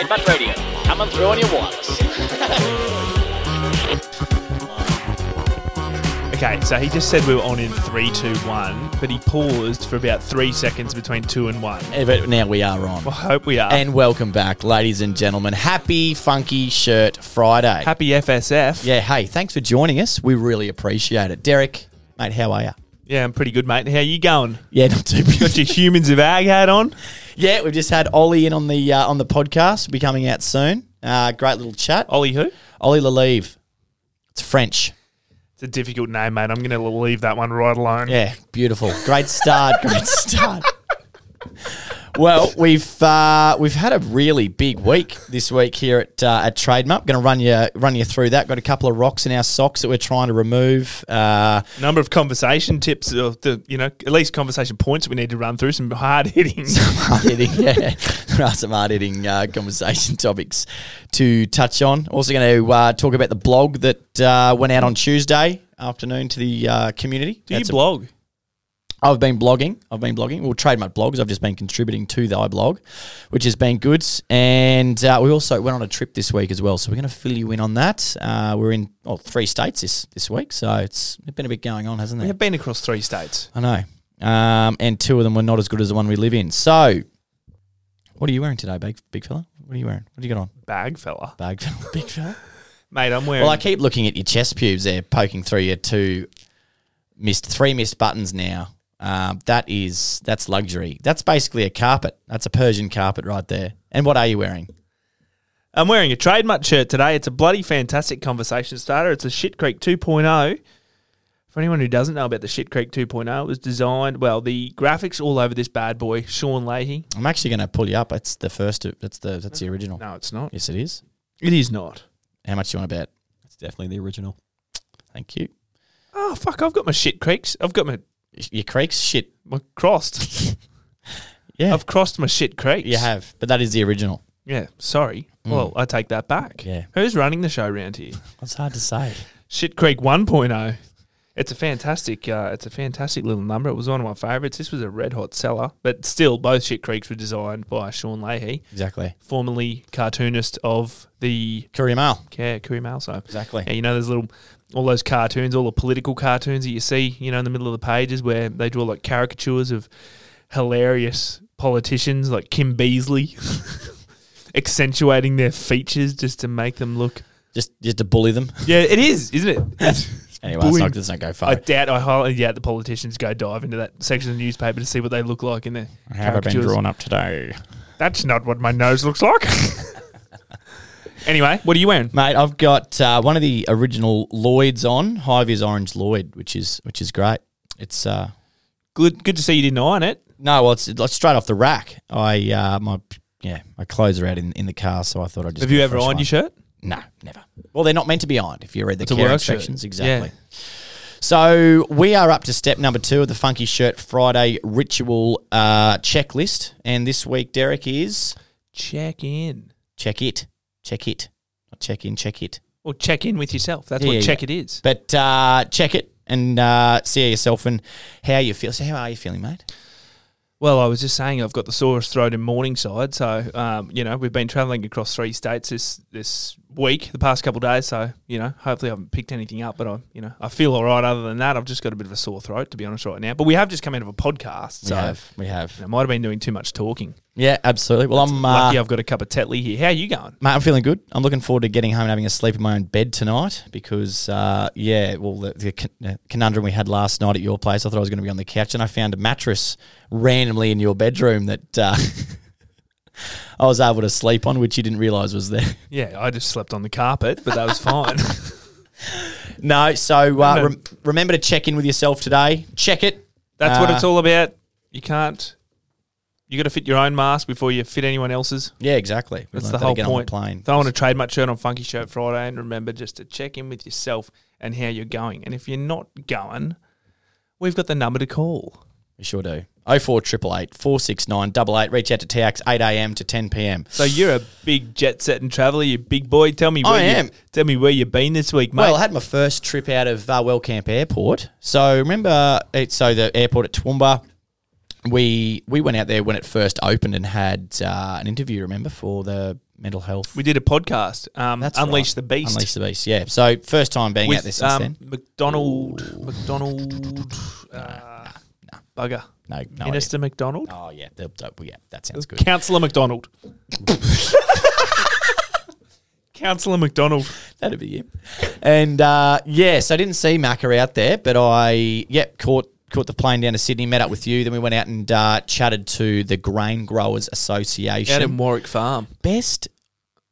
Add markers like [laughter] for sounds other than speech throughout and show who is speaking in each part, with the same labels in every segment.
Speaker 1: TradeMutt Radio, coming through on your wireless.
Speaker 2: Okay, so he just said we were on in three, two, one, but he paused for about three seconds between two and one.
Speaker 3: But now we are on.
Speaker 2: I hope we are.
Speaker 3: And welcome back, ladies and gentlemen. Happy Funky Shirt Friday.
Speaker 2: Happy FSF.
Speaker 3: yeah, hey, thanks for joining us. We really appreciate it. Derek, mate, how are you?
Speaker 2: Yeah, I'm pretty good, mate. How are you going?
Speaker 3: Yeah, not too bad.
Speaker 2: Got
Speaker 3: bad.
Speaker 2: your humans of [laughs] ag hat on?
Speaker 3: Yeah, we've just had Ollie in on the uh, on the podcast. Will be coming out soon. Uh, great little chat.
Speaker 2: Ollie who?
Speaker 3: Ollie Lalive. It's French.
Speaker 2: It's a difficult name, mate. I'm going to leave that one right alone.
Speaker 3: Yeah, beautiful. Great start. great [laughs] start. Well, we've uh, we've had a really big week this week here at uh, at TradeMutt. Going to run you run you through that. Got a couple of rocks in our socks that we're trying to remove. Uh,
Speaker 2: Number of conversation tips, or the you know, at least conversation points we need to run through. Some hard hitting. [laughs]
Speaker 3: some hard hitting, yeah, there are some hard hitting uh, conversation topics to touch on. Also, going to uh, talk about the blog that uh, went out on Tuesday afternoon to the uh, community.
Speaker 2: Do you
Speaker 3: That's a-
Speaker 2: blog?
Speaker 3: I've been blogging. I've been blogging. Well, TradeMutt blogs. I've just been contributing to the iBlog, which has been good. And uh, we also went on a trip this week as well. So we're going to fill you in on that. Uh, we're in well, three states this, this week. So it's been a bit going on, hasn't
Speaker 2: it?
Speaker 3: We
Speaker 2: have been across three states.
Speaker 3: I know. Um, and two of them were not as good as the one we live in. So what are you wearing today, big, big fella? What are you wearing? What do you got on?
Speaker 2: Bag fella.
Speaker 3: Bag fella? [laughs] Big fella?
Speaker 2: Mate, I'm wearing.
Speaker 3: Well, I keep looking at your chest pubes there, poking through your two missed three missed buttons now. Um, that is that's luxury. That's basically a carpet. That's a Persian carpet right there. And what are you wearing?
Speaker 2: I'm wearing a TradeMutt shirt today. It's a bloody fantastic conversation starter. It's a Shit Creek 2.0. For anyone who doesn't know about the Shit Creek 2.0, it was designed, well, the graphics all over this bad boy, Sean Leahy.
Speaker 3: I'm actually going to pull you up. It's the first. That's the that's the original.
Speaker 2: No, it's not.
Speaker 3: Yes, it is.
Speaker 2: It is not.
Speaker 3: How much do you want to bet?
Speaker 4: It's definitely the original.
Speaker 3: Thank you.
Speaker 2: Oh, fuck, I've got my Shit Creeks. I've got my,
Speaker 3: Your creeks, shit.
Speaker 2: my crossed. [laughs]
Speaker 3: Yeah,
Speaker 2: I've crossed my Shit Creeks.
Speaker 3: you have, but that is the original.
Speaker 2: Yeah, sorry. Well, I take that back.
Speaker 3: Yeah.
Speaker 2: Who's running the show around here?
Speaker 3: It's hard to say.
Speaker 2: Shit Creek 1.0. It's a fantastic, uh, it's a fantastic little number. It was one of my favourites. This was a red hot seller, but still, both Shit Creeks were designed by Sean Leahy,
Speaker 3: Exactly.
Speaker 2: formerly cartoonist of the
Speaker 3: Courier Mail.
Speaker 2: yeah, Courier Mail. So
Speaker 3: Exactly.
Speaker 2: yeah, you know, there's little all those cartoons, all the political cartoons that you see, you know, in the middle of the pages where they draw like caricatures of hilarious politicians like Kim Beazley, [laughs] accentuating their features just to make them look.
Speaker 3: Just just to bully them. [laughs]
Speaker 2: Yeah, it is, isn't it? [laughs] It's-
Speaker 3: Anyway,
Speaker 2: bullying.
Speaker 3: not, not go far.
Speaker 2: I doubt, I highly doubt the politicians go dive into that section of the newspaper to see what they look like in there.
Speaker 3: Have I been drawn up today?
Speaker 2: That's not what my nose looks like. Anyway, what are you wearing?
Speaker 3: Mate, I've got uh, one of the original Lloyds on, vis orange Lloyd, which is which is great. It's uh
Speaker 2: Good, good to see you didn't iron it.
Speaker 3: no, well, it's, it's straight off the rack. I uh my yeah, my clothes are out in, in the car, so I thought I'd just.
Speaker 2: Have you ever ironed
Speaker 3: one.
Speaker 2: your shirt?
Speaker 3: No, never. Well, they're not meant to be ironed. If you read the
Speaker 2: It's
Speaker 3: care
Speaker 2: work shirt.
Speaker 3: instructions, exactly.
Speaker 2: Yeah.
Speaker 3: So we are up to step number two of the Funky Shirt Friday ritual uh, checklist, and this week, Derek is
Speaker 2: Check in.
Speaker 3: check it, check it, not check in, check it.
Speaker 2: Or check in with yourself. That's
Speaker 3: Yeah,
Speaker 2: what
Speaker 3: yeah,
Speaker 2: check it is.
Speaker 3: But uh, check it and uh, see yourself and how you feel. So, how are you feeling, mate?
Speaker 2: Well, I was just saying I've got the sorest throat in Morningside, so um, you know we've been travelling across three states this this week, the past couple days. So you know, hopefully I haven't picked anything up, but I you know I feel all right. Other than that, I've just got a bit of a sore throat to be honest right now. But we have just come out of a podcast, so
Speaker 3: we have, we have.
Speaker 2: I might have been doing too much talking.
Speaker 3: Yeah, absolutely. Well, I'm uh,
Speaker 2: Lucky I've got a cup of Tetley here. How are you going?
Speaker 3: Mate, I'm feeling good. I'm looking forward to getting home and having a sleep in my own bed tonight because, uh, yeah, well, the, the con- uh, conundrum we had last night at your place, I thought I was going to be on the couch and I found a mattress randomly in your bedroom that uh, [laughs] I was able to sleep on, which you didn't realise was there. [laughs]
Speaker 2: Yeah, I just slept on the carpet, but that was fine. [laughs] [laughs]
Speaker 3: No, so uh, rem- remember to check in with yourself today. Check it.
Speaker 2: That's what
Speaker 3: Uh,
Speaker 2: it's all about. You can't. You got to fit your own mask before you fit anyone else's.
Speaker 3: Yeah, exactly. We
Speaker 2: That's the
Speaker 3: that
Speaker 2: whole point.
Speaker 3: The plane.
Speaker 2: Throw on a TradeMutt shirt on Funky Shirt Friday, and remember just to check in with yourself and how you're going. And if you're not going, we've got the number to call.
Speaker 3: We sure do. 0488 469 88. Reach out to TIACS 8 a.m. to 10 p.m.
Speaker 2: So you're a big jet setting traveller, you big boy. Tell me where
Speaker 3: I
Speaker 2: you,
Speaker 3: am.
Speaker 2: Tell me where you've been this week, mate.
Speaker 3: Well, I had my first trip out of uh, Wellcamp Airport. So remember, it, so the airport at Toowoomba, we we went out there when it first opened and had uh, an interview. Remember for the mental health.
Speaker 2: We did a podcast, um,
Speaker 3: That's
Speaker 2: Unleash
Speaker 3: right.
Speaker 2: the Beast.
Speaker 3: Unleash the Beast. Yeah. So first time being out there
Speaker 2: with
Speaker 3: since
Speaker 2: um,
Speaker 3: then.
Speaker 2: McDonald, McDonald, uh, bugger,
Speaker 3: No, no. idea.
Speaker 2: Minister McDonald,
Speaker 3: Oh yeah, they'll- they'll- yeah, that sounds good.
Speaker 2: Councillor McDonald, [laughs] Councillor McDonald.
Speaker 3: That'd be him. And uh, yes, I didn't see Macca out there, but I yeah caught caught the plane down to Sydney, met up with you. Then we went out and uh, chatted to the Grain Growers Association.
Speaker 2: Out in Warwick Farm.
Speaker 3: Best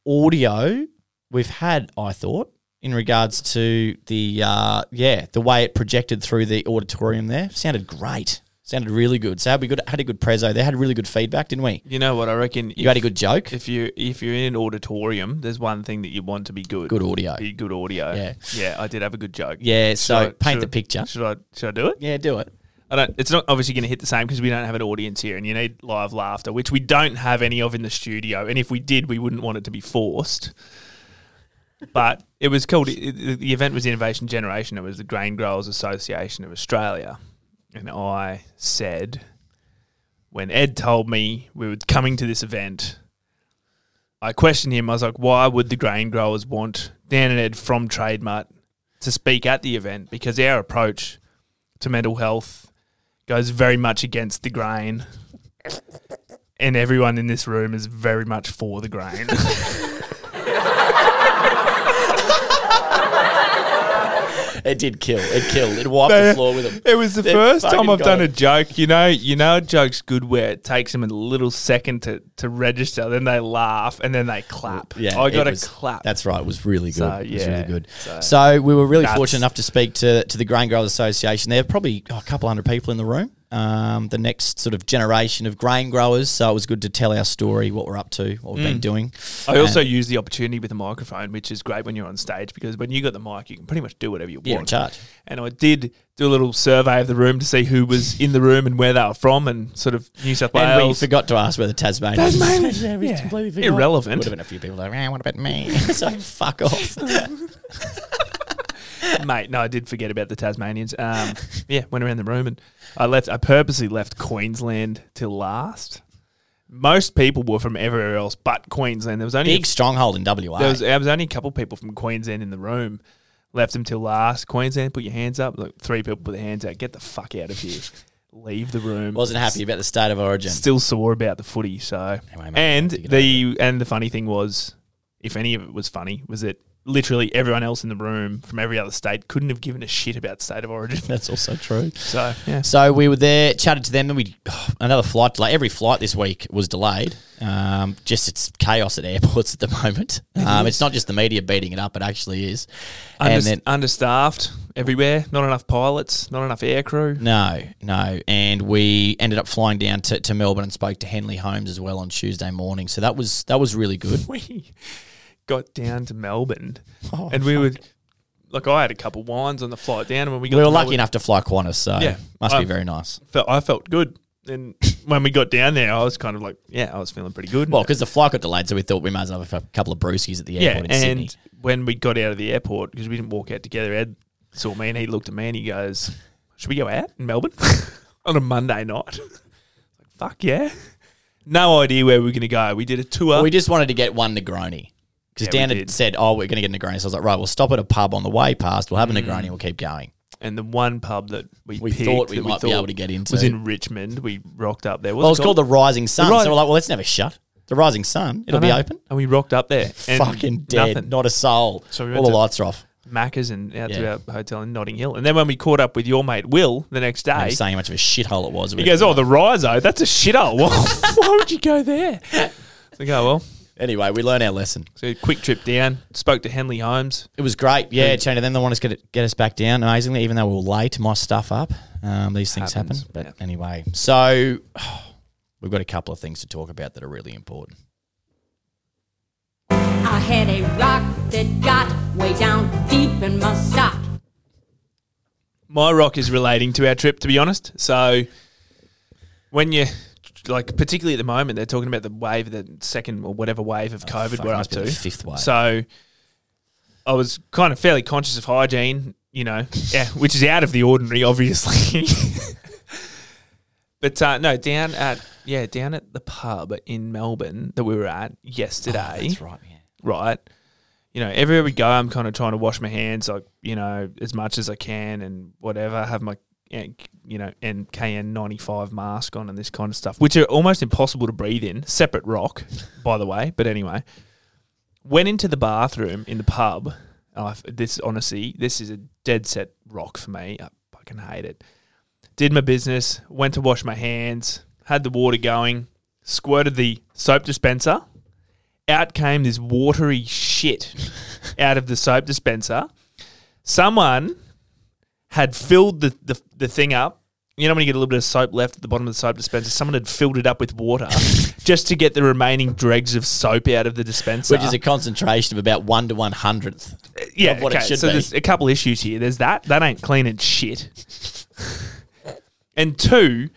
Speaker 3: audio we've had, I thought, in regards to the uh, yeah the way it projected through the auditorium there. Sounded great. Sounded really good. So we good had a good prezzo. They had really good feedback, didn't we?
Speaker 2: You know what I reckon?
Speaker 3: You had a good joke.
Speaker 2: If you if you're in an auditorium, there's one thing that you want to be good.
Speaker 3: Good audio.
Speaker 2: Be good audio.
Speaker 3: Yeah.
Speaker 2: yeah. I did have a good joke.
Speaker 3: Yeah,
Speaker 2: Should
Speaker 3: so
Speaker 2: I-
Speaker 3: paint the
Speaker 2: I-
Speaker 3: picture.
Speaker 2: Should I should I do it?
Speaker 3: Yeah, do it.
Speaker 2: I don't. It's not obviously going to hit the same because we don't have an audience here, and you need live laughter, which we don't have any of in the studio. And if we did, we wouldn't want it to be forced. But it was called. It- the event was Innovation Generation. It was the Grain Growers Association of Australia, and I said, when Ed told me we were coming to this event, I questioned him. I was like, why would the grain growers want Dan and Ed from TradeMutt to speak at the event? Because our approach to mental health goes very much against the grain. And everyone in this room is very much for the grain. [laughs]
Speaker 3: It did kill. It killed. It wiped the floor with them.
Speaker 2: It was the first time
Speaker 3: fucking
Speaker 2: I've
Speaker 3: got
Speaker 2: done a joke. You know, you know, a joke's good where it takes them a little second to, to register, then they laugh, and then they clap.
Speaker 3: Yeah,
Speaker 2: I
Speaker 3: it
Speaker 2: got a
Speaker 3: was-
Speaker 2: clap.
Speaker 3: That's right. It was really good.
Speaker 2: So,
Speaker 3: it was
Speaker 2: yeah,
Speaker 3: really good.
Speaker 2: so-
Speaker 3: So, we were really
Speaker 2: That's-
Speaker 3: fortunate enough to speak to to the Grain Growers Association. There were probably oh, a couple hundred people in the room. Um, the next sort of generation of grain growers. So it was good to tell our story, what we're up to, what we've
Speaker 2: Mm.
Speaker 3: been doing.
Speaker 2: I also use the opportunity with the microphone, which is great when you're on stage because when you got the mic, you can pretty much do whatever you
Speaker 3: You're in
Speaker 2: want.
Speaker 3: charge.
Speaker 2: And I did do a little survey of the room to see who was in the room and where they were from, and sort of New South
Speaker 3: And we
Speaker 2: Wales.
Speaker 3: forgot to ask whether Tasmania.
Speaker 2: Tasmania.
Speaker 3: yeah, [laughs] we
Speaker 2: Yeah.
Speaker 3: completely forgot.
Speaker 2: Irrelevant.
Speaker 3: Would have been a few people like, "Ah, what about me? [laughs] so fuck off. [laughs]
Speaker 2: Mate, no, I did forget about the Tasmanians. Um, yeah, went around the room and I left. I purposely left Queensland till last. Most people were from everywhere else but Queensland. There was only
Speaker 3: Big stronghold in WA.
Speaker 2: there was there was only a couple people from Queensland in the room. Left them till last. Queensland, put your hands up. Look, three people put their hands out. Get the fuck out of here. [laughs] Leave the room.
Speaker 3: Wasn't happy about the state of origin.
Speaker 2: Still sore about the footy. So
Speaker 3: Anyway, mate,
Speaker 2: and
Speaker 3: take it
Speaker 2: the and the funny thing was, if any of it was funny, was that literally everyone else in the room from every other state couldn't have given a shit about state of origin.
Speaker 3: That's also true.
Speaker 2: So yeah,
Speaker 3: So we were there, chatted to them, and we [sighs] another flight delay. Every flight this week was delayed. Um, just it's chaos at airports at the [laughs] moment. Um, it's not just the media beating it up; it actually is.
Speaker 2: Under,
Speaker 3: and then
Speaker 2: understaffed everywhere. Not enough pilots. Not enough aircrew.
Speaker 3: no, no, and we ended up flying down to, to Melbourne and spoke to Henley Homes as well on Tuesday morning. So that was that was really good. [laughs]
Speaker 2: We got down to Melbourne,
Speaker 3: Oh,
Speaker 2: and we were like, I had a couple wines on the flight down, and when we
Speaker 3: We were
Speaker 2: to
Speaker 3: lucky
Speaker 2: Melbourne,
Speaker 3: enough to fly Qantas, so
Speaker 2: Yeah.
Speaker 3: must be
Speaker 2: Um,
Speaker 3: very nice.
Speaker 2: felt, I felt good. And when we got down there, I was kind of like, yeah, I was feeling pretty good.
Speaker 3: Well, because the flight got delayed, so we thought we might as well have a couple of brewskis at the
Speaker 2: yeah,
Speaker 3: airport in
Speaker 2: and
Speaker 3: Sydney.
Speaker 2: when we got out of the airport, because we didn't walk out together, Ed saw me and he looked at me and he goes, "Should we go out in Melbourne [laughs] on a Monday night?" [laughs] like, fuck yeah. No idea where we were going to go. We did a tour.
Speaker 3: We just wanted to get one Negroni. Because
Speaker 2: Yeah, we
Speaker 3: Dan had said, oh, we're going to get a Negroni. So I was like, right, we'll stop at a pub on the way past. We'll have a
Speaker 2: Mm.
Speaker 3: Negroni we'll keep going.
Speaker 2: and the one pub that we,
Speaker 3: We thought we might be able to get into.
Speaker 2: was in Richmond. We rocked up there.
Speaker 3: Well, it's called the Rising Sun.
Speaker 2: Ri-
Speaker 3: so we're like, well, let's never shut. The Rising Sun. It'll be open.
Speaker 2: And we rocked up there. And
Speaker 3: Fucking dead.
Speaker 2: Nothing.
Speaker 3: Not a soul.
Speaker 2: So we
Speaker 3: All the lights are off.
Speaker 2: Macca's and out
Speaker 3: Yeah.
Speaker 2: to our hotel in Notting Hill. And then when we caught up with your mate Will the next
Speaker 3: I'm
Speaker 2: day,
Speaker 3: saying how much of a shithole it was.
Speaker 2: he goes, "Oh, the Riso, that's a shithole. Why, [laughs] why would you go there?" [laughs] So go well.
Speaker 3: Anyway, we learn our lesson.
Speaker 2: So quick trip down. Spoke to Henley Homes.
Speaker 3: It was great. Yeah, Cheney. Then they wanted to get, it, get us back down. Amazingly, even though we were late, my stuff up. Um, these things
Speaker 2: Happens,
Speaker 3: happen. But
Speaker 2: yeah.
Speaker 3: anyway, so [sighs] we've got a couple of things to talk about that are really important.
Speaker 4: I had a rock that got way down deep in my sock.
Speaker 2: My rock is relating to our trip, to be honest. So when you like, particularly at the moment, they're talking about the wave, the second or whatever wave of COVID
Speaker 3: Oh, fuck,
Speaker 2: we're up to.
Speaker 3: fifth wave.
Speaker 2: So I was kind of fairly conscious of hygiene, you know, [laughs] yeah, which is out of the ordinary, obviously. [laughs] But uh, no, down at yeah, down at the pub in Melbourne that we were at yesterday.
Speaker 3: Oh, that's right. Yeah.
Speaker 2: right? You know, everywhere we go, I'm kind of trying to wash my hands, like you know, as much as I can, and whatever. Have my you know NKN95 mask on and this kind of stuff, which are almost impossible to breathe in. Separate rock, [laughs] by the way. But anyway, went into the bathroom in the pub. Oh, this honestly, this is a dead set rock for me. I fucking hate it. Did my business, went to wash my hands, had the water going, squirted the soap dispenser. Out came this watery shit [laughs] out of the soap dispenser. Someone had filled the, the, the thing up. You know when you get a little bit of soap left at the bottom of the soap dispenser? Someone had filled it up with water [laughs] just to get the remaining dregs of soap out of the dispenser.
Speaker 3: Which is a concentration of about one to one hundredth.
Speaker 2: yeah,
Speaker 3: of what it
Speaker 2: okay.
Speaker 3: should
Speaker 2: so
Speaker 3: be.
Speaker 2: there's a couple issues here. There's that. That ain't clean and shit. and two,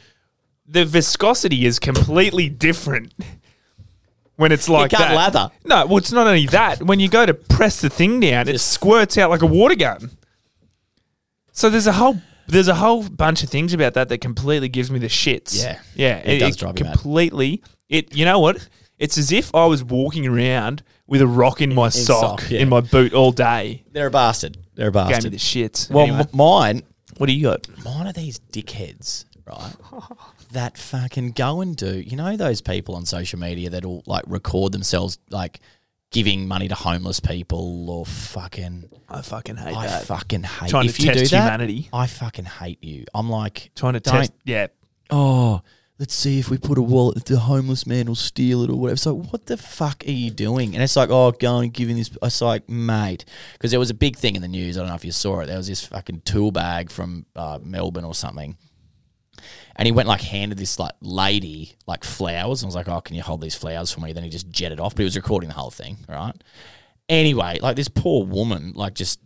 Speaker 2: the viscosity is completely different when it's like
Speaker 3: can't
Speaker 2: that.
Speaker 3: lather.
Speaker 2: No, well, it's not only that. When you go to press the thing down, it squirts out like a water gun. So there's a whole there's a whole bunch of things about that that completely gives me the shits.
Speaker 3: Yeah.
Speaker 2: yeah,
Speaker 3: It does drive you mad.
Speaker 2: completely. It you know what? It's as if I was walking around with a rock in my sock,
Speaker 3: sock, yeah.
Speaker 2: in my boot all day.
Speaker 3: They're a bastard. They're a
Speaker 2: Gave me
Speaker 3: bastard.
Speaker 2: the shits.
Speaker 3: well,
Speaker 2: Anyway,
Speaker 3: m- mine,
Speaker 2: what do you got?
Speaker 3: mine are these dickheads, right? that fucking go and do. You know those people on social media that'll like record themselves like giving money to homeless people or fucking.
Speaker 2: I fucking hate
Speaker 3: I
Speaker 2: that.
Speaker 3: fucking hate.
Speaker 2: Trying to
Speaker 3: if you do
Speaker 2: test
Speaker 3: that,
Speaker 2: humanity.
Speaker 3: I fucking hate you. I'm like
Speaker 2: Trying to
Speaker 3: don't-
Speaker 2: test. Yeah,
Speaker 3: oh, let's see if we put a wallet, the homeless man will steal it or whatever. So what the fuck are you doing? And it's like, oh, go and give him this. It's like, mate, because there was a big thing in the news. I don't know if you saw it. There was this fucking tool bag from uh, Melbourne or something. And he went like handed this like lady like flowers and was like, "Oh, can you hold these flowers for me?" Then he just jetted off, but he was recording the whole thing, right? Anyway, like this poor woman, like just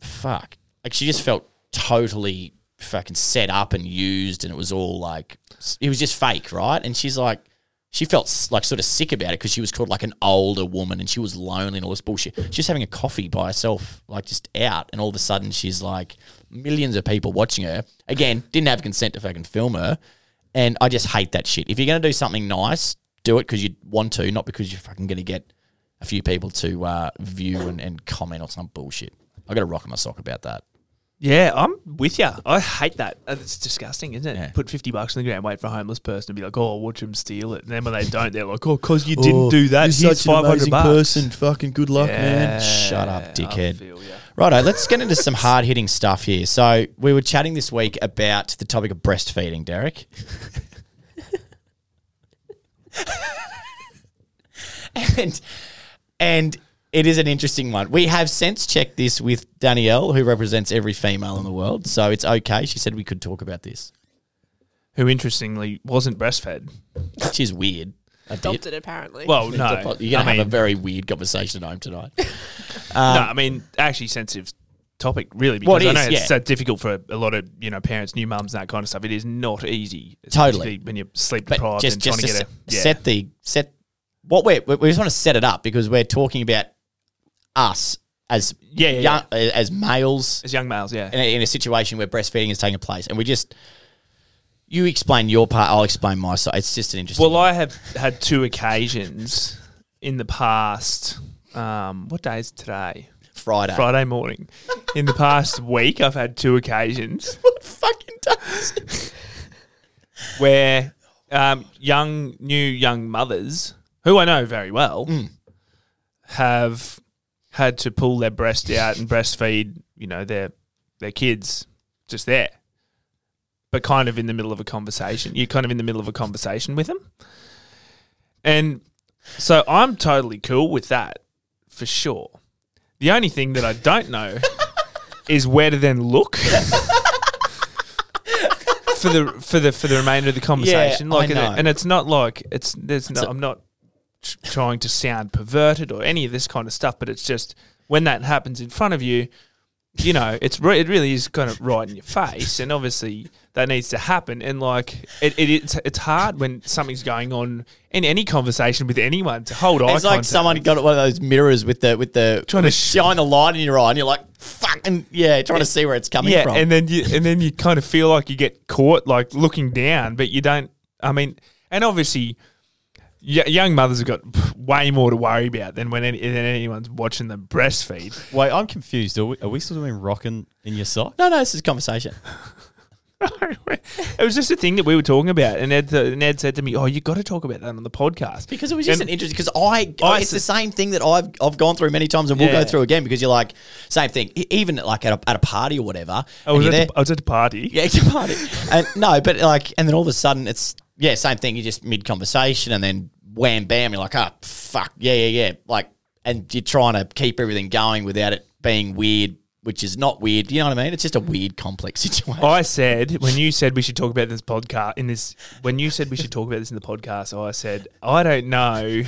Speaker 3: fuck, like she just felt totally fucking set up and used, and it was all like it was just fake, right? And she's like, she felt like sort of sick about it because she was called like an older woman and she was lonely and all this bullshit. She's just having a coffee by herself, like just out, and all of a sudden she's like millions of people watching her. Again, didn't have consent to fucking film her, and I just hate that shit. If you're gonna do something nice, do it because you want to, not because you're fucking gonna get a few people to uh, view and, and comment or some bullshit. I got a rock in my sock about that.
Speaker 2: Yeah, I'm with you. I hate that. Uh, It's disgusting, isn't it?
Speaker 3: Yeah.
Speaker 2: Put fifty bucks on the ground, wait for a homeless person to be like, "Oh, watch them steal it." And then when they don't, they're like, "Oh, cause you didn't do that, here's five hundred bucks." Person.
Speaker 3: Fucking good luck,
Speaker 2: Yeah,
Speaker 3: Shut up, dickhead. Righto, let's get into some hard hitting stuff here. So we were chatting this week about the topic of breastfeeding, Derek. [laughs] and and it is an interesting one. We have since checked this with Danielle, who represents every female in the world. So it's okay. She said we could talk about this,
Speaker 2: Who interestingly wasn't breastfed.
Speaker 3: which is weird. A bit.
Speaker 5: Adopted, apparently.
Speaker 2: Well, no,
Speaker 3: You're going to
Speaker 2: I
Speaker 3: have
Speaker 2: mean,
Speaker 3: a very weird conversation at home tonight. [laughs]
Speaker 2: no, I mean, actually sensitive topic, really, because
Speaker 3: Well, it
Speaker 2: I know
Speaker 3: is,
Speaker 2: it's
Speaker 3: yeah.
Speaker 2: so difficult for a lot of you know parents, new mums, and that kind of stuff. It is not easy,
Speaker 3: Totally.
Speaker 2: especially when you're sleep
Speaker 3: but
Speaker 2: deprived
Speaker 3: just
Speaker 2: and
Speaker 3: just
Speaker 2: trying
Speaker 3: to
Speaker 2: to get a yeah.
Speaker 3: set the set what we're we we just want to set it up because we're talking about us as
Speaker 2: Yeah, yeah,
Speaker 3: young, as males
Speaker 2: as young males. Yeah,
Speaker 3: in a, in a situation where breastfeeding is taking place, and we just you explain your part, I'll explain my side. It's just an interesting.
Speaker 2: Well, I have had two occasions in the past. Um, what day is today?
Speaker 3: Friday.
Speaker 2: Friday morning. In the past week, I've had two occasions [laughs]
Speaker 3: What fucking does?
Speaker 2: where um, young, new young mothers, who I know very well,
Speaker 3: Mm.
Speaker 2: have had to pull their breast out and breastfeed, you know, their their kids just there, but kind of in the middle of a conversation. You're kind of in the middle of a conversation with them, and so I'm totally cool with that for sure. The only thing that I don't know [laughs] is where to then look. for the for the for the remainder of the conversation.
Speaker 3: I
Speaker 2: like,
Speaker 3: know.
Speaker 2: and it's not like it's there's no. I'm not tr- trying to sound perverted or any of this kind of stuff, but it's just when that happens in front of you, you know, it's re- it really is kind of right in your face, and obviously that needs to happen. And like it, it it's it's hard when something's going on in any conversation with anyone to hold eye
Speaker 3: It's like
Speaker 2: contact.
Speaker 3: someone got one of those mirrors with the with the
Speaker 2: Trying to
Speaker 3: shine the light in your eye, and you're like, fucking yeah, trying to see where it's coming
Speaker 2: yeah,
Speaker 3: from.
Speaker 2: and then you and then you kind of feel like you get caught like looking down, but you don't. I mean, and obviously. Y- Young mothers have got way more to worry about than when any, than anyone's watching them breastfeed. [laughs]
Speaker 5: Wait, I'm confused. Are we, are we still doing rocking in your sock?
Speaker 3: no, no, this is conversation. [laughs]
Speaker 2: it was just a thing that we were talking about, and Ed, uh, Ned said to me, "Oh, you got to talk about that on the podcast
Speaker 3: Because it was just
Speaker 2: And-
Speaker 3: an interesting. Because I,
Speaker 2: I
Speaker 3: it's the same thing that I've I've gone through many times, and we'll
Speaker 2: Yeah.
Speaker 3: go through again. Because you're like same thing, even like at a, at a party or whatever.
Speaker 2: I
Speaker 3: and
Speaker 2: was, at
Speaker 3: there,
Speaker 2: the, I was at the party.
Speaker 3: yeah, it's a party, and no, but like, and then all of a sudden it's yeah, same thing. You just mid conversation, and then wham bam, you're like, oh fuck, yeah, yeah, yeah, like, and you're trying to keep everything going without it being weird, which is not weird. You know what I mean? It's just a weird, complex [laughs] situation.
Speaker 2: I said when you said we should talk about this podcast in this when you said we should talk about this in the podcast, I said I don't know.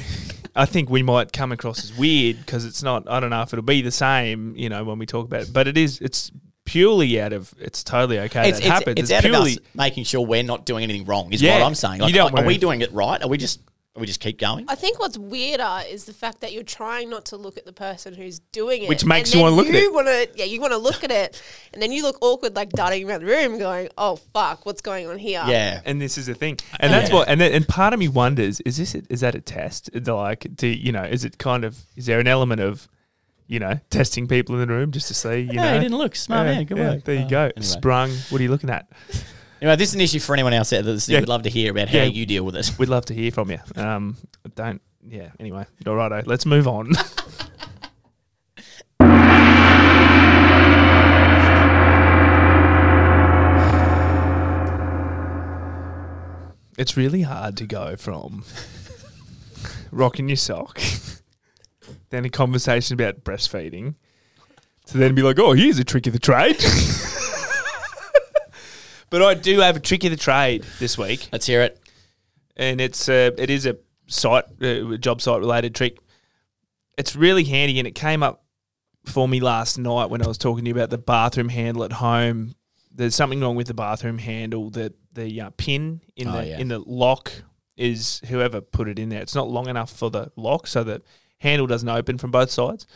Speaker 2: I think we might come across as weird because it's not. I don't know if it'll be the same, you know, when we talk about it. But it is. It's purely out of. It's totally okay.
Speaker 3: it's,
Speaker 2: that
Speaker 3: it's,
Speaker 2: happens.
Speaker 3: it's out
Speaker 2: purely.
Speaker 3: of us making sure we're not doing anything wrong. Is
Speaker 2: Yeah,
Speaker 3: what I'm saying.
Speaker 2: you
Speaker 3: Like,
Speaker 2: don't
Speaker 3: are, we doing it right? Are we just are we just keep going?
Speaker 6: I think what's weirder is the fact that you're trying not to look at the person who's doing it,
Speaker 2: Which makes
Speaker 6: and
Speaker 2: you wanna look at it.
Speaker 6: Wanna, yeah, you want to look at it, and then you look awkward, like darting around the room, going, "Oh fuck, what's going on here?"
Speaker 3: Yeah.
Speaker 2: and this is the thing, and that's what, and then, and part of me wonders: is this is that a test? Is Like, do you know? Is it kind of? Is there an element of, you know, testing people in the room just to see? You
Speaker 3: Hey,
Speaker 2: know,
Speaker 3: you didn't look smart,
Speaker 2: Yeah,
Speaker 3: man. Good
Speaker 2: yeah,
Speaker 3: work.
Speaker 2: There you
Speaker 3: Oh,
Speaker 2: go.
Speaker 3: anyway.
Speaker 2: Sprung. What are you looking at?
Speaker 3: Anyway, this is an issue for anyone else out there.
Speaker 2: Yeah.
Speaker 3: We'd love to hear about how
Speaker 2: Yeah.
Speaker 3: you deal with it.
Speaker 2: We'd love to hear from you. Um, don't. Yeah. Anyway, all righto. Let's move on. [laughs] it's really hard to go from rocking your sock, then a conversation about breastfeeding, to then be like, oh, here's a trick of the trade. [laughs] but I do have a trick of the trade this week
Speaker 3: Let's hear it.
Speaker 2: and it's uh, it is a site uh, job site related trick. It's really handy, and it came up for me last night when I was talking to you about the bathroom handle at home. There's something wrong with the bathroom handle that the uh, pin in
Speaker 3: Oh,
Speaker 2: the
Speaker 3: yeah.
Speaker 2: in the lock is whoever put it in there. It's not long enough for the lock, so the handle doesn't open from both sides.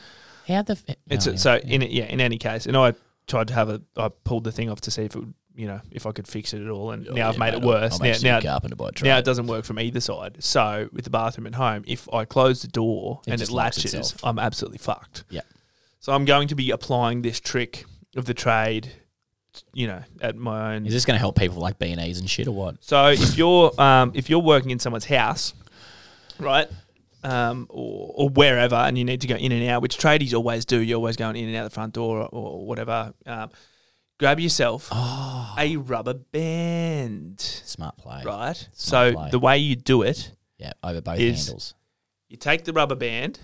Speaker 3: How the? F-
Speaker 2: It's
Speaker 3: oh,
Speaker 2: a,
Speaker 3: yeah.
Speaker 2: so in it, yeah. In any case, and I tried to have a. I pulled the thing off to see if it would, you know, if I could fix it at all, and now I've made it worse. now, now,
Speaker 3: carpenter by trade.
Speaker 2: now it doesn't work from either side. So with the bathroom at home, if I close the door
Speaker 3: It
Speaker 2: and it latches,
Speaker 3: itself.
Speaker 2: I'm absolutely fucked.
Speaker 3: Yeah.
Speaker 2: So I'm going to be applying this trick of the trade, you know, at my own.
Speaker 3: Is this going to help people like B and E's and shit or what?
Speaker 2: So if you're um, if you're working in someone's house, right, um, or, or wherever, and you need to go in and out, which tradies always do, you're always going in and out the front door or, or whatever. Um, grab yourself
Speaker 3: Oh,
Speaker 2: a rubber band,
Speaker 3: smart play.
Speaker 2: right?
Speaker 3: Smart
Speaker 2: So
Speaker 3: play.
Speaker 2: the way you do it
Speaker 3: Yeah, over both
Speaker 2: Is-
Speaker 3: handles.
Speaker 2: you take the rubber band,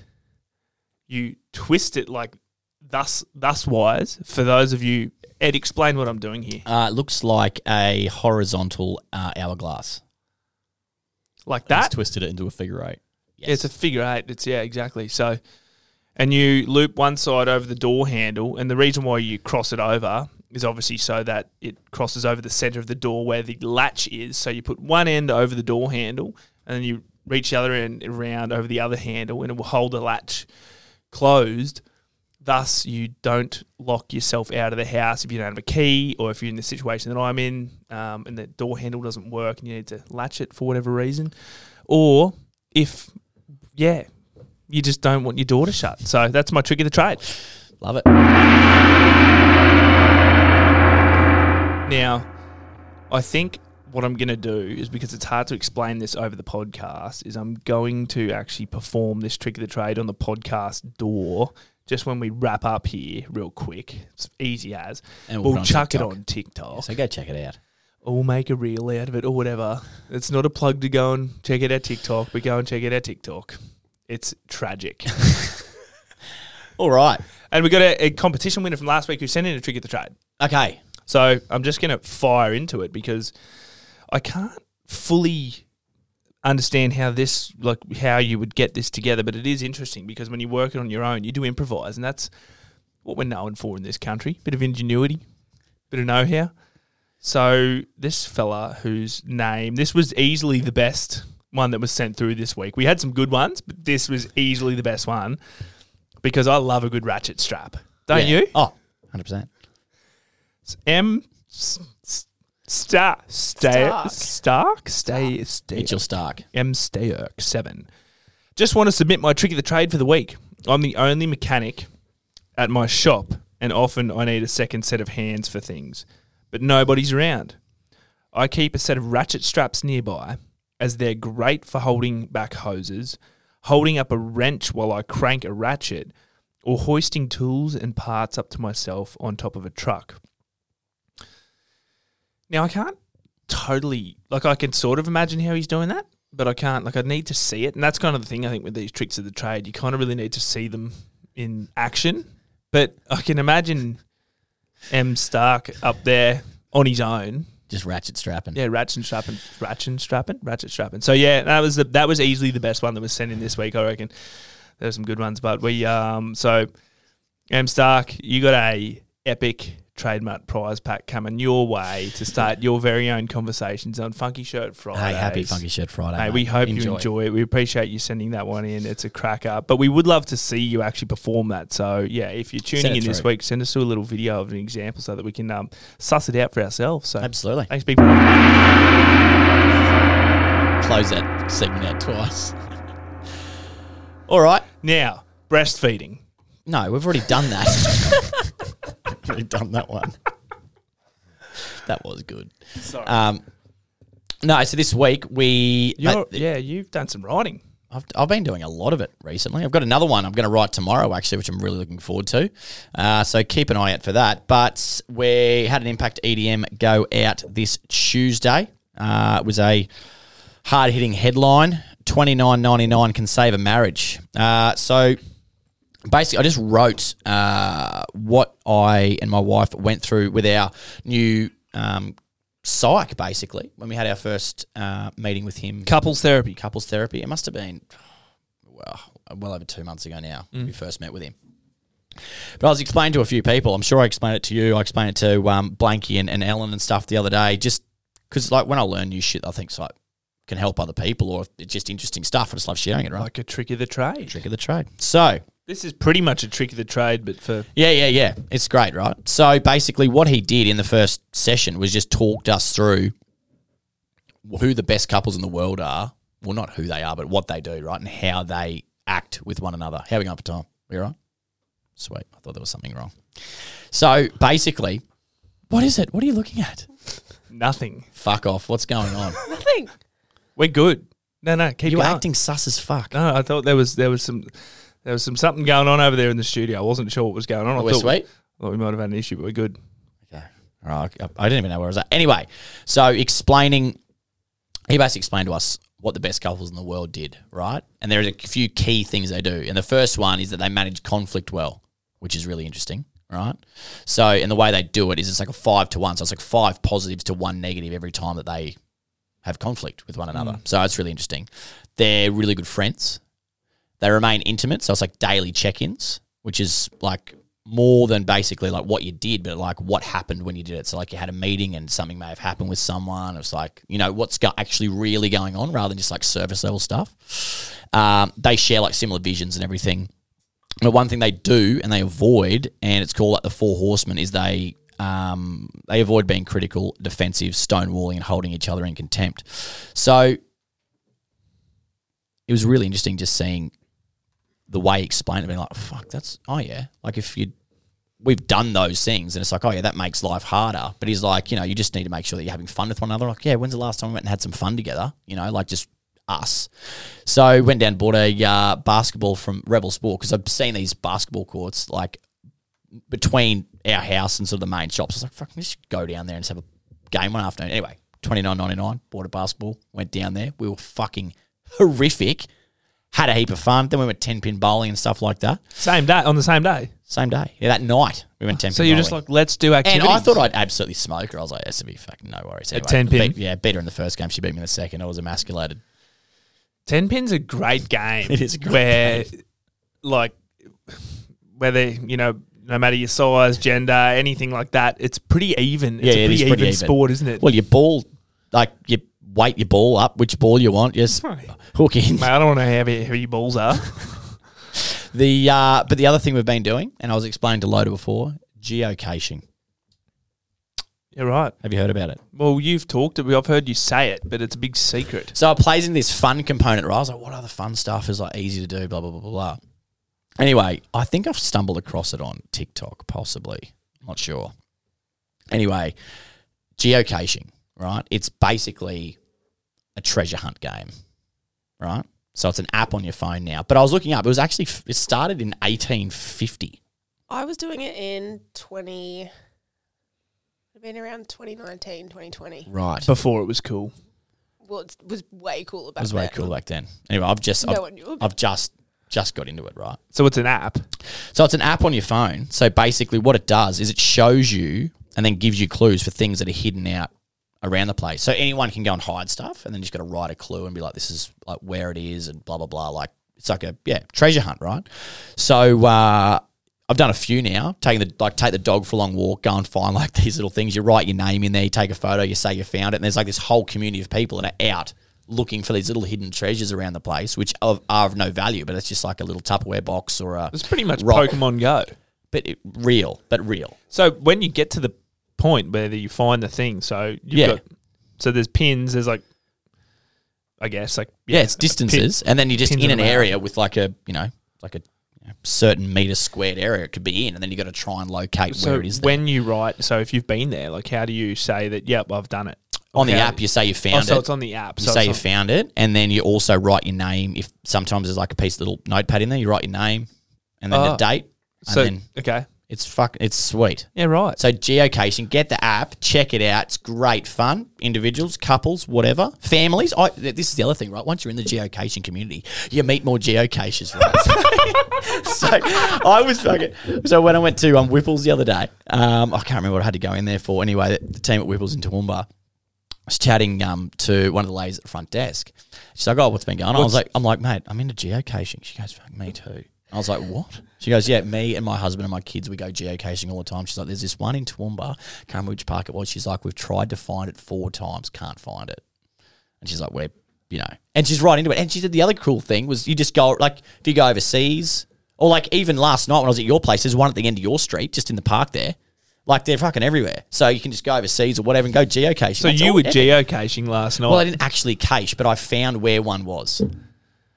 Speaker 2: you twist it like thus thus wise. For those of you, Ed, explain what I'm doing here.
Speaker 3: Uh, it looks like a horizontal uh, hourglass.
Speaker 2: Like
Speaker 5: He's
Speaker 2: that.
Speaker 5: twisted it into a figure eight.
Speaker 3: Yes.
Speaker 2: It's a figure eight. It's yeah, exactly. So, and you loop one side over the door handle, and the reason why you cross it over is obviously so that it crosses over the center of the door where the latch is. So you put one end over the door handle, and then you reach the other end around over the other handle, and it will hold the latch closed. Thus, you don't lock yourself out of the house if you don't have a key, or if you're in the situation that I'm in, um, and the door handle doesn't work, and you need to latch it for whatever reason, or if yeah, you just don't want your door to shut. So that's my trick of the trade.
Speaker 3: Love it.
Speaker 2: Now, I think what I'm going to do is because it's hard to explain this over the podcast, is I'm going to actually perform this trick of the trade on the podcast door just when we wrap up here, real quick. It's easy as.
Speaker 3: And
Speaker 2: we'll
Speaker 3: on
Speaker 2: chuck
Speaker 3: TikTok.
Speaker 2: it on TikTok.
Speaker 3: So go check it out.
Speaker 2: Or we'll make a reel out of it or whatever. It's not a plug to go and check it out TikTok, but go and check it out TikTok. It's tragic. [laughs]
Speaker 3: All right.
Speaker 2: and we got a, a competition winner from last week who sent in a trick of the trade.
Speaker 3: Okay.
Speaker 2: So I'm just going to fire into it because I can't fully understand how this, like, how you would get this together. But it is interesting because when you work it on your own, you do improvise, and that's what we're known for in this country. Bit of ingenuity, bit of know-how. So this fella whose name this was easily the best one that was sent through this week. We had some good ones, but this was easily the best one because I love a good ratchet strap. Don't
Speaker 3: Yeah.
Speaker 2: you?
Speaker 3: Oh, 100%.
Speaker 2: M S- S- Star Stay
Speaker 6: Stark.
Speaker 2: Stark Stay Stay
Speaker 3: Mitchell Starc.
Speaker 2: M Stayerk seven. Just want to submit my trick of the trade for the week. I'm the only mechanic at my shop, and often I need a second set of hands for things, but nobody's around. I keep a set of ratchet straps nearby, as they're great for holding back hoses, holding up a wrench while I crank a ratchet, or hoisting tools and parts up to myself on top of a truck. Now I can't totally like I can sort of imagine how he's doing that, but I can't like I need to see it, and that's kind of the thing I think with these tricks of the trade. You kind of really need to see them in action. But I can imagine M Stark up there on his own.
Speaker 3: Just ratchet strapping.
Speaker 2: Yeah, ratchet strapping, ratchet strapping, ratchet strapping. So yeah, that was the, that was easily the best one that was sent in this week. I reckon there's some good ones, but we um so M Stark, you got a epic TradeMutt prize pack coming your way to start your very own conversations on Funky Shirt Friday.
Speaker 3: Hey, happy Funky Shirt Friday.
Speaker 2: Hey,
Speaker 3: mate.
Speaker 2: we hope you enjoy it. We appreciate you sending that one in. It's a cracker. But we would love to see you actually perform that. So, yeah, if you're tuning in this week, send us a little video of an example so that we can um, suss it out for ourselves. So,
Speaker 3: Absolutely.
Speaker 2: thanks, big.
Speaker 3: Close that segment out twice. [laughs] All right.
Speaker 2: Now, breastfeeding.
Speaker 3: No, we've already done that. [laughs] [laughs] We've done that one. [laughs] That was good.
Speaker 2: Sorry.
Speaker 3: Um, no, so this week we.
Speaker 2: You're,
Speaker 3: mate,
Speaker 2: yeah, you've done some writing.
Speaker 3: I've, I've been doing a lot of it recently. I've got another one I'm going to write tomorrow, actually, which I'm really looking forward to. Uh, so keep an eye out for that. But we had an Impact EDM go out this Tuesday. Uh, it was a hard hitting headline 29.99 can save a marriage. Uh, so basically, I just wrote uh, what I and my wife went through with our new um, psych, basically, when we had our first uh, meeting with him
Speaker 2: Couples therapy.
Speaker 3: couples therapy. It must have been well, well over two months ago now. when We first met with him. But I was explaining to a few people. I'm sure I explained it to you. I explained it to um, Blanky and, and Ellen and stuff the other day. Just because, like, when I learn new shit, I think like can help other people, or it's just interesting stuff. I just love sharing it. Right,
Speaker 2: Like a trick of the trade.
Speaker 3: trick of the trade. So
Speaker 2: This is pretty much a trick of the trade, but for
Speaker 3: yeah, yeah, yeah. It's great, right? So basically, what he did in the first session was just talked us through who the best couples in the world are. Well, not who they are, but what they do, right? And how they act with one another. How are we going for time? We all right? Sweet. I thought there was something wrong. So basically, what is it? What are you looking at?
Speaker 2: nothing.
Speaker 3: Fuck off. What's going on? [laughs]
Speaker 6: Nothing.
Speaker 2: We're good. No, no, keep
Speaker 3: you
Speaker 2: going.
Speaker 3: acting sus as fuck.
Speaker 2: No, I thought there was there was some there was some something going on over there in the studio. I wasn't sure what was going on. I
Speaker 3: We're
Speaker 2: thought,
Speaker 3: sweet.
Speaker 2: I thought we might have had an issue, but we're good.
Speaker 3: Okay. All right. I I didn't even know where I was at. Anyway, so explaining, he basically explained to us what the best couples in the world did, right? And there are a few key things they do. And the first one is that they manage conflict well, which is really interesting, right? So, and the way they do it is it's like a five to one. So it's like five positives to one negative every time that they have conflict with one another. Hmm. So it's really interesting. They're really good friends. They remain intimate. So it's like daily check ins, which is like more than basically like what you did, but like what happened when you did it. So like you had a meeting and something may have happened with someone. It's like you know what's actually really going on rather than just like surface level stuff. Um, they share like similar visions and everything. But one thing they do and they avoid, and it's called like the four horsemen, is they um, they avoid being critical, defensive, stonewalling, and holding each other in contempt. So it was really interesting just seeing the way he explained it, being like, "Fuck, that's oh yeah." Like if you we've done those things, and it's like, oh yeah, that makes life harder. But he's like, you know, you just need to make sure that you're having fun with one another. Like, yeah, when's the last time we went and had some fun together? You know, like just us. So went down, bought a uh, basketball from Rebel Sport because I've seen these basketball courts like between our house and sort of the main shops. I was like, fuck, should go down there and just have a game one afternoon. Anyway, twenty nine ninety nine. Bought a basketball. Went down there. We were fucking horrific. Had a heap of fun. Then we went ten pin bowling and stuff like that.
Speaker 2: Same day on the same day.
Speaker 3: Same day. Yeah, that night we went ten.
Speaker 2: So
Speaker 3: pin
Speaker 2: you're just
Speaker 3: bowling.
Speaker 2: like, let's do
Speaker 3: And. I thought I'd absolutely smoke her. I was like, this would be fucking no worries.
Speaker 2: At 10 pin?
Speaker 3: beat- yeah, beat her in the first game. She beat me in the second. I was emasculated.
Speaker 2: ten pin's a great game. [laughs]
Speaker 3: It is a great
Speaker 2: where, like, whether you know, no matter your size, gender, anything like that, it's pretty even. It's
Speaker 3: Yeah,
Speaker 2: a
Speaker 3: it
Speaker 2: pretty
Speaker 3: is
Speaker 2: even,
Speaker 3: pretty even.
Speaker 2: sport, isn't it?
Speaker 3: Well, your ball, like you weight your ball up, which ball you want, just hook in.
Speaker 2: Mate, I don't know how heavy, heavy your balls are. [laughs]
Speaker 3: The uh, but the other thing we've been doing, and I was explaining to Loda before, geocaching.
Speaker 2: You're right.
Speaker 3: Have you heard about it?
Speaker 2: Well, you've talked. It. I've heard you say it, but it's a big secret.
Speaker 3: So it plays in this fun component, right? I was like, what other fun stuff is like easy to do, blah, blah, blah, blah, blah. Anyway, I think I've stumbled across it on TikTok, possibly. Not sure. Anyway, geocaching, right? It's basically a treasure hunt game, right? So it's an app on your phone now. But I was looking up, it was actually, it started in 1850.
Speaker 6: I was doing it in 20. I've been around 2019, 2020.
Speaker 3: Right.
Speaker 2: Before it was cool.
Speaker 6: Well, it was way cooler
Speaker 3: It was way
Speaker 6: then.
Speaker 3: cool back then. Anyway, I've just,
Speaker 6: No
Speaker 3: I've,
Speaker 6: one knew about
Speaker 3: I've just, just got into it, right?
Speaker 2: So it's an app.
Speaker 3: So it's an app on your phone. So basically, what it does is it shows you and then gives you clues for things that are hidden out around the place. So anyone can go and hide stuff, and then you just got to write a clue and be like, "This is like where it is," and blah blah blah. Like it's like a yeah treasure hunt, right? So uh, I've done a few now. Taking the like take the dog for a long walk, go and find like [laughs] these little things. You write your name in there, you take a photo, you say you found it, and there's like this whole community of people that are out looking for these little hidden treasures around the place, which are, are of no value, but it's just like a little Tupperware box or a
Speaker 2: It's pretty much
Speaker 3: rock.
Speaker 2: Pokemon Go.
Speaker 3: but it, real, but real.
Speaker 2: So when you get to the point where you find the thing, so you've
Speaker 3: Yeah.
Speaker 2: got so there's pins. There's like, I guess like
Speaker 3: Yeah, it's
Speaker 2: a pin-
Speaker 3: distances, and then you're just in an area with like a you know like a you know, certain meter squared area it could be in, and then you got to try and locate
Speaker 2: So
Speaker 3: where it is. there.
Speaker 2: when you write, so if you've been there, like how do you say that? Yep, I've done it
Speaker 3: on the app, you say you
Speaker 2: Oh,
Speaker 3: it.
Speaker 2: so it's on the app.
Speaker 3: you
Speaker 2: so
Speaker 3: say you found it, and then you also write your name. If sometimes there's like a piece of little notepad in there, you write your name and then the
Speaker 2: Oh.
Speaker 3: date, and
Speaker 2: So
Speaker 3: then
Speaker 2: okay,
Speaker 3: it's fuck, it's sweet.
Speaker 2: yeah, right.
Speaker 3: So geocaching, get the app, check it out. It's great fun. Individuals, couples, whatever, families. I, th- this is the other thing, right? Once you're in the geocaching community, you meet more geocachers, right? [laughs] so I was fucking. So when I went to um, Whipples the other day, um, I can't remember what I had to go in there for. Anyway, the, the team at Whipples in Toowoomba. I was chatting um, to one of the ladies at the front desk. She's like, "Oh, what's been going on?" I was like, "I'm like, mate, I'm into geocaching." She goes, "Fuck me too." I was like, "What?" She goes, "Yeah, me and my husband and my kids, we go geocaching all the time." She's like, "There's this one in Toowoomba, can't remember which park it was." She's like, "We've tried to find it four times, can't find it." And she's like, "We're, you know," and she's right into it. And she said the other cool thing was you just go like if you go overseas, or like even last night when I was at your place, there's one at the end of your street, just in the park there. Like they're fucking everywhere, so you can just go overseas or whatever and go geocaching.
Speaker 2: So
Speaker 3: That's
Speaker 2: you
Speaker 3: all
Speaker 2: were geocaching last night.
Speaker 3: Well, I didn't actually cache, but I found where one was.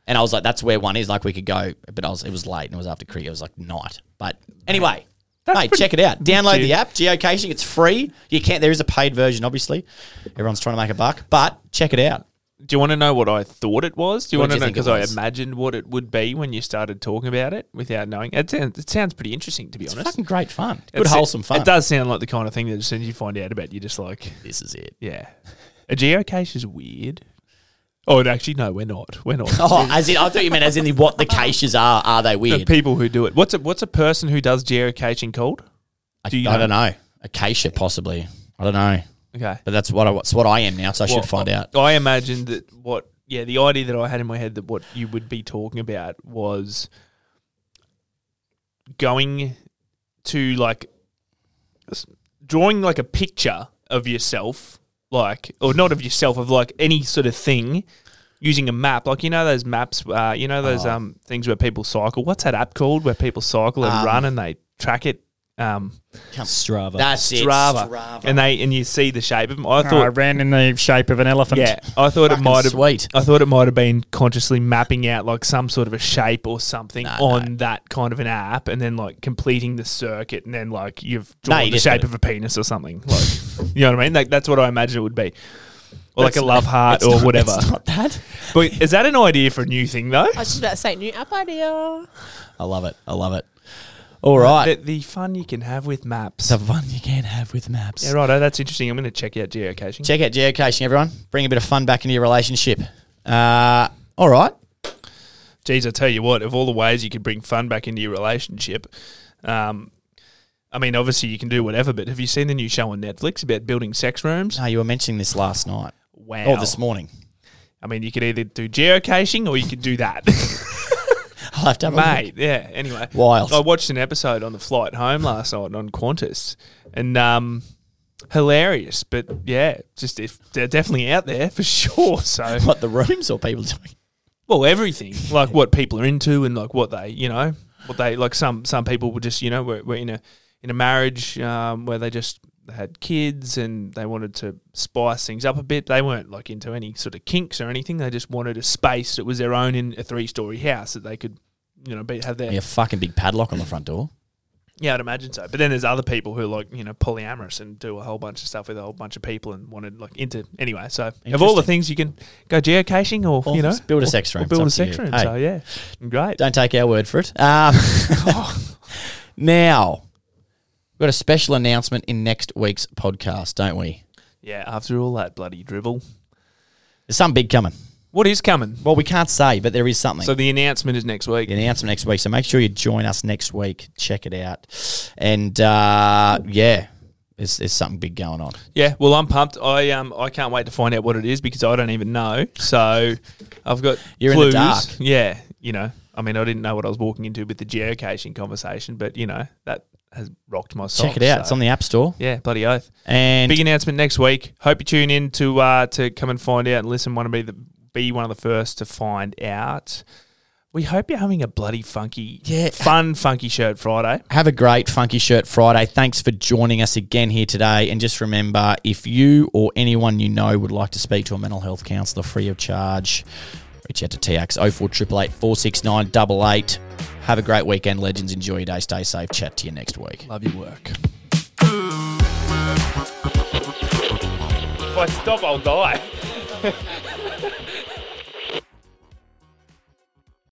Speaker 3: And I was like, that's where one is. Like, we could go, but I was, it was late and it was after cricket. It was like night. But anyway, mate, check it out. Download the app, geocaching. It's free. You can't, there is a paid version, obviously. Everyone's trying to make a buck, but check it out.
Speaker 2: Do you want to know what I thought it was? Do you
Speaker 3: What
Speaker 2: want
Speaker 3: did
Speaker 2: to
Speaker 3: you
Speaker 2: know
Speaker 3: think it
Speaker 2: because I
Speaker 3: was?
Speaker 2: imagined what it would be when you started talking about it without knowing? It sounds, it sounds pretty interesting, to be
Speaker 3: It's
Speaker 2: honest.
Speaker 3: fucking great fun. Good,
Speaker 2: It's-
Speaker 3: wholesome fun.
Speaker 2: It does sound like the kind of thing that as soon as you find out about, you're just like,
Speaker 3: This is it.
Speaker 2: yeah. A geocache is weird. Oh, and actually, no, we're not. We're not. [laughs]
Speaker 3: Oh, as in, I thought you meant as in the, what the [laughs] caches are. Are they
Speaker 2: the
Speaker 3: weird?
Speaker 2: people who do it. What's a what's a person who does geocaching called?
Speaker 3: I,
Speaker 2: do you
Speaker 3: I
Speaker 2: know?
Speaker 3: don't know. Acacia, possibly. I don't know.
Speaker 2: Okay.
Speaker 3: But that's what I, that's what I am now, so I
Speaker 2: Well,
Speaker 3: should find out.
Speaker 2: I imagined that what, yeah, the idea that I had in my head that what you would be talking about was going to like s- drawing like a picture of yourself, like, or not of yourself, of like any sort of thing. Using a map, like you know those maps, uh, you know those
Speaker 3: Oh.
Speaker 2: um things where people cycle. What's that app called? Where people cycle and
Speaker 3: Um,
Speaker 2: run and they track it. Um,
Speaker 5: Strava.
Speaker 3: That's it.
Speaker 2: Strava.
Speaker 3: Strava.
Speaker 2: and they and you see the shape of them. I thought
Speaker 5: I
Speaker 2: thought
Speaker 5: ran in the shape of an elephant.
Speaker 2: yeah, I thought it
Speaker 3: Fucking
Speaker 2: might have.
Speaker 3: sweet.
Speaker 2: I thought it might have been consciously mapping out like some sort of a shape or something
Speaker 3: No,
Speaker 2: on that kind of an app, and then like completing the circuit, and then like you've drawn
Speaker 3: you
Speaker 2: the
Speaker 3: just
Speaker 2: shape
Speaker 3: gotta-
Speaker 2: of a penis or something. Like, [laughs] you know what I mean? Like that's what I imagine it would be, or like a love heart
Speaker 3: It's
Speaker 2: or
Speaker 3: not-
Speaker 2: whatever.
Speaker 3: It's not that.
Speaker 2: But is that an idea for a new thing though?
Speaker 6: I was just about to say, new app idea.
Speaker 3: I love it. I love it. All right.
Speaker 2: The, the fun you can have with maps.
Speaker 3: the fun you can have with maps.
Speaker 2: Yeah, right. Oh, that's interesting. I'm going to check out geocaching.
Speaker 3: Check out geocaching, everyone. Bring a bit of fun back into your relationship. Uh, all right.
Speaker 2: Geez, I tell you what, of all the ways you could bring fun back into your relationship, um, I mean, obviously you can do whatever, but have you seen the new show on Netflix about building sex rooms?
Speaker 3: No, you were mentioning this last night.
Speaker 2: Wow.
Speaker 3: Or this morning.
Speaker 2: I mean, you could either do geocaching or you could do that. [laughs] [laughs]
Speaker 3: have to have a
Speaker 2: mate. Yeah. Anyway,
Speaker 3: Wild.
Speaker 2: I watched an episode on the flight home last night on Qantas, and um, hilarious. But yeah, just if they're definitely out there for [laughs] sure. So
Speaker 3: look. What the rooms or people doing?
Speaker 2: well, everything like what people are into and like what they you know what they like. Some some people were just you know were, were in a in a marriage um, where they just had kids and they wanted to spice things up a bit. They weren't like into any sort of kinks or anything. They just wanted a space that was their own in a three story house that they could you know be, have their
Speaker 3: Yeah, fucking big padlock on the front door.
Speaker 2: yeah, I'd imagine so. But then there's other people who are like, you know, polyamorous and do a whole bunch of stuff with a whole bunch of people and wanted like into anyway. So of all the things you can go geocaching or,
Speaker 3: Or
Speaker 2: you know
Speaker 3: build a sex room.
Speaker 2: build a
Speaker 3: It's up to
Speaker 2: sex room.
Speaker 3: Hey.
Speaker 2: So yeah, great.
Speaker 3: Don't take our word for it. Um, [laughs] [laughs] now, we've got a special announcement in next week's podcast, don't we?
Speaker 2: Yeah, after all that bloody dribble,
Speaker 3: There's something big coming.
Speaker 2: What is coming?
Speaker 3: Well, we can't say, but there is something.
Speaker 2: So the announcement is next week.
Speaker 3: the announcement next week. So make sure you join us next week. Check it out. And uh, yeah, there's, there's something big going on.
Speaker 2: Yeah, well, I'm pumped. I um I can't wait to find out what it is because I don't even know. So I've got
Speaker 3: You're in the
Speaker 2: clues.
Speaker 3: dark.
Speaker 2: Yeah, you know, I mean, I didn't know what I was walking into with the geocaching conversation, but you know that has rocked my soul.
Speaker 3: Check it out. It's on the App Store.
Speaker 2: yeah, bloody oath.
Speaker 3: And
Speaker 2: Big announcement next week. Hope you tune in to uh, to come and find out and listen. Want to be the be one of the first to find out. We hope you're having a bloody funky,
Speaker 3: Yeah.
Speaker 2: fun, funky shirt Friday.
Speaker 3: have a great Funky Shirt Friday. Thanks for joining us again here today. And just remember, if you or anyone you know would like to speak to a mental health counsellor free of charge, reach out to TIACS 0488 469 88. Have a great weekend, legends. Enjoy your day. Stay safe. Chat to you next week.
Speaker 2: Love your work. If I stop, I'll die. [laughs]